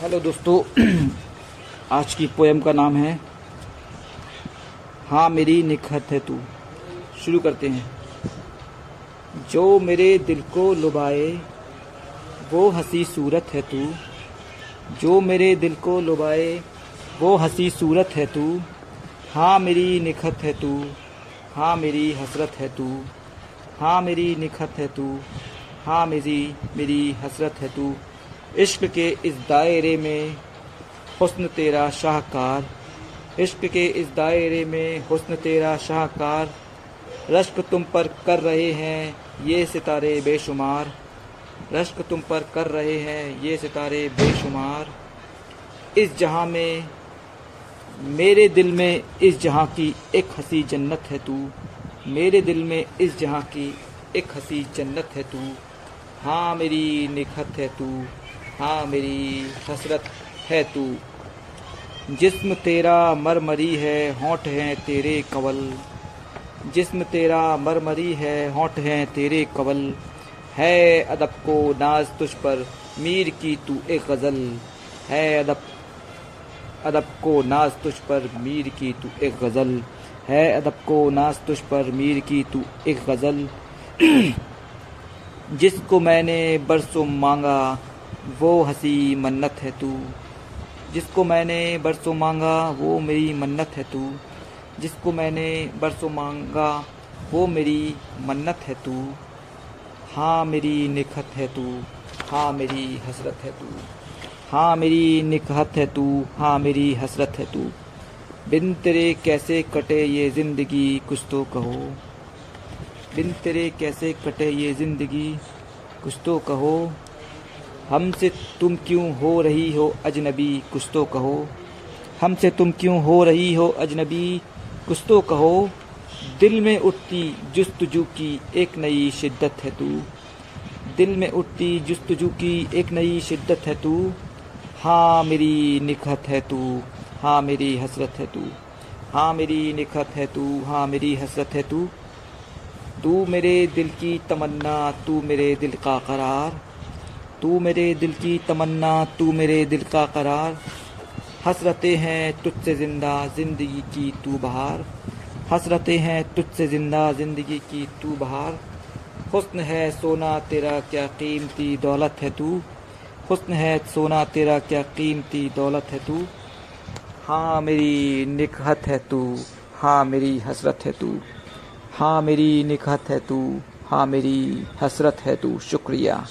Hello दोस्तों, आज की पोएम का नाम है हाँ मेरी निखत है तू। शुरू करते हैं। जो मेरे दिल को लुभाए, वो हँसी सूरत है तू। जो मेरे दिल को लुभाए, वो हँसी सूरत है तू। हाँ मेरी निखत है तू। हाँ मेरी हसरत है तू। हाँ मेरी निखत है तू। हाँ मेरी मेरी हसरत है तू। इश्क के इस दायरे में हुस्न तेरा शाहकार, इश्क के इस दायरे में हुस्न तेरा शाहकार, रश्क तुम पर कर रहे हैं ये सितारे बेशुमार, रश्क तुम पर कर रहे हैं ये सितारे बेशुमार। इस जहाँ में, मेरे दिल में इस जहाँ की एक हँसी जन्नत है तू, मेरे दिल में इस जहाँ की एक हँसी जन्नत है तू हाँ मेरी निखत है तू। हाँ मेरी हसरत है तू। जिस्म तेरा मरमरी है, होंठ हैं तेरे कवल। जिस्म तेरा मरमरी है, होंठ हैं तेरे कवल। है अदब को नाज तुझ पर, मीर की तू एक गज़ल। है अदब अदब को नाज तुझ पर, मीर की तू एक गज़ल। है अदब को नाज तुझ पर, मीर की तू एक गज़ल। जिसको मैंने बरसों मांगा वो हँसी मन्नत है तू। जिसको मैंने बरसों मांगा, वो मेरी मन्नत है तू। जिसको मैंने बरसों मांगा, वो मेरी मन्नत है तू। हाँ मेरी निखत है तू। हाँ मेरी हसरत है तू। हाँ मेरी निखत है तू। हाँ मेरी हसरत है तू। बिन तेरे कैसे कटे ये ज़िंदगी, कुछ तो कहो। बिन तेरे कैसे कटे ये ज़िंदगी, कुछ तो कहो। हमसे तुम क्यों हो रही हो अजनबी, कुछ तो कहो। हमसे तुम क्यों हो रही हो अजनबी, कुछ तो कहो। दिल में उठती जुस्तजू की एक नई शिद्दत है तू। दिल में उठती जुस्तजू की एक नई शिद्दत है तू। हाँ मेरी निखत है तू। हाँ मेरी हसरत है तू। हाँ मेरी निखत है तू। हाँ मेरी हसरत है तू। तू मेरे दिल की तमन्ना, तू मेरे दिल का करार। तू मेरे दिल की तमन्ना, तू मेरे दिल का करार। हसरतें हैं तुझसे ज़िंदा, ज़िंदगी की तू बहार। हसरतें हैं तुझसे ज़िंदा, ज़िंदगी की तू बहार। हुस्न है सोना, तेरा क्या कीमती दौलत है तू? हुस्न है सोना, तेरा क्या कीमती दौलत है तू? हाँ मेरी निकहत है तू। हाँ मेरी हसरत है तू। हाँ मेरी निकहत है तू। हाँ मेरी हसरत है तू। शुक्रिया।